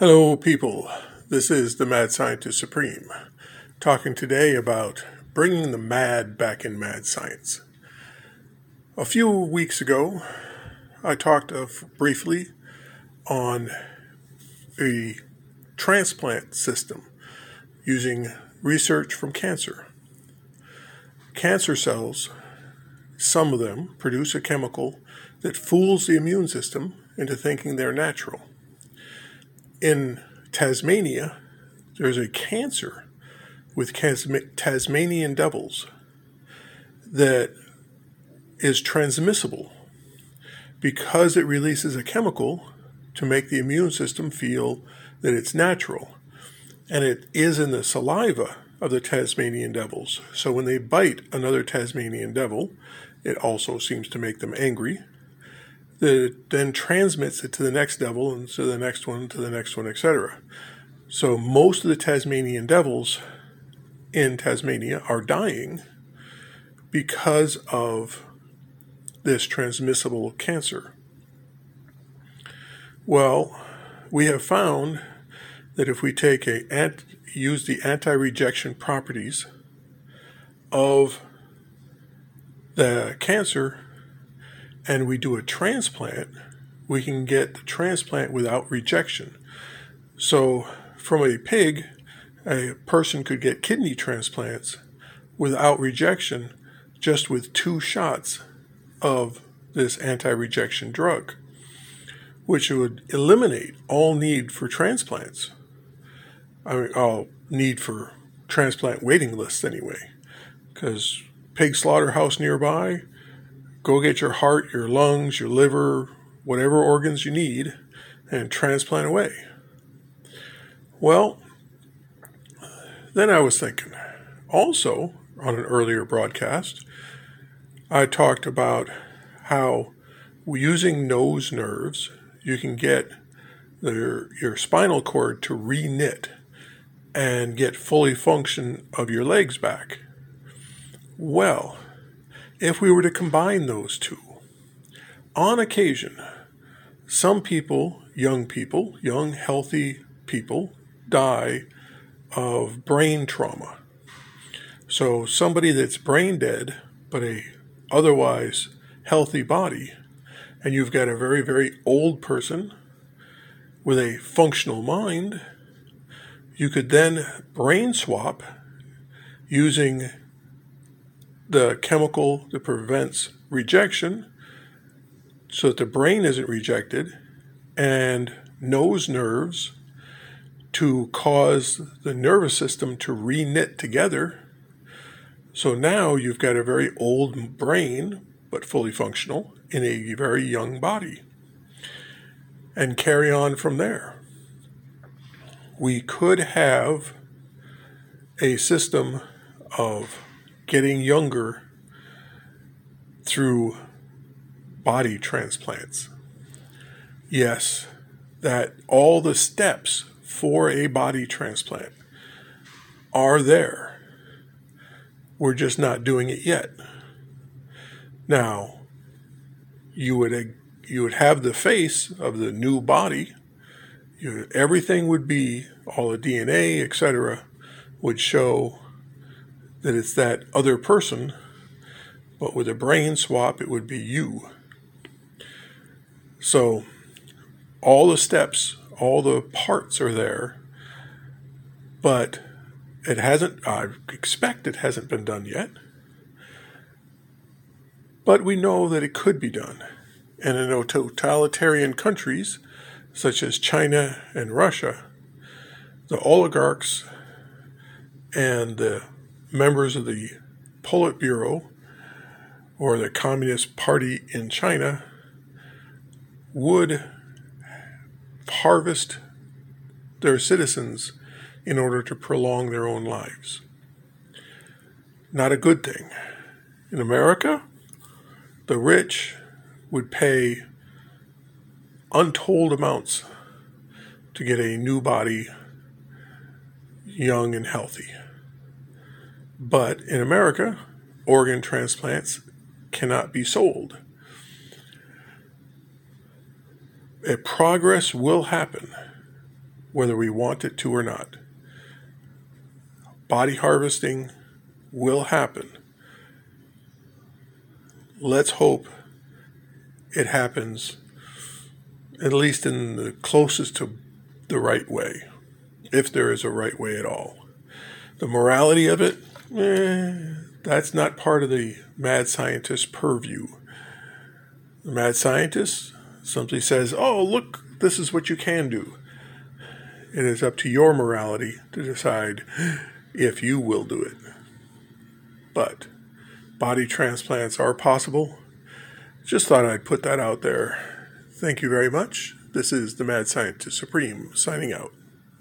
Hello, people. This is the Mad Scientist Supreme, talking today about bringing the mad back in mad science. A few weeks ago, I talked of briefly on a transplant system using research from cancer. Cancer cells, some of them, produce a chemical that fools the immune system into thinking they're natural in Tasmania, there's a cancer with Tasmanian devils that is transmissible because it releases a chemical to make the immune system feel that it's natural. And it is in the saliva of the Tasmanian devils. So when they bite another Tasmanian devil, it also seems to make them angry that then transmits it to the next devil and to the next one, to the next one, etc. So most of the Tasmanian devils in Tasmania are dying because of this transmissible cancer. Well, we have found that if we take a use the anti-rejection properties of the cancer and we do a transplant, we can get the transplant without rejection. So, from a pig, a person could get kidney transplants without rejection just with two shots of this anti rejection drug, which would eliminate all need for transplants. I mean, all need for transplant waiting lists anyway, because pig slaughterhouse nearby, go get your heart, your lungs, your liver, whatever organs you need, and transplant away. Well, then I was thinking, also on an earlier broadcast, I talked about how using nose nerves, you can get the, your spinal cord to reknit and get fully function of your legs back. Well, if we were to combine those two, on occasion, some people, young people, young, healthy people, die of brain trauma. So somebody that's brain dead, but a otherwise healthy body, and you've got a very, very old person with a functional mind, you could then brain swap using the chemical that prevents rejection so that the brain isn't rejected and nose nerves to cause the nervous system to reknit together. So now you've got a very old brain, but fully functional, in a very young body. And carry on from there. We could have a system of getting younger through body transplants. Yes, that all the steps for a body transplant are there. We're just not doing it yet. Now, you would uh, you would have the face of the new body. You, everything would be all the DNA, etc., would show that it's that other person, but with a brain swap, it would be you. So, all the steps, all the parts are there, but it hasn't, I expect it hasn't been done yet. But we know that it could be done. And in totalitarian countries, such as China and Russia, the oligarchs and the members of the Politburo or the Communist Party in China would harvest their citizens in order to prolong their own lives. Not a good thing. In America, the rich would pay untold amounts to get a new body young and healthy. But in America, organ transplants cannot be sold. A progress will happen, whether we want it to or not. Body harvesting will happen. Let's hope it happens at least in the closest to the right way, if there is a right way at all. The morality of it, eh, that's not part of the mad scientist purview. The mad scientist simply says, oh, look, this is what you can do. It is up to your morality to decide if you will do it. But body transplants are possible. Just thought I'd put that out there. Thank you very much. This is the Mad Scientist Supreme signing out.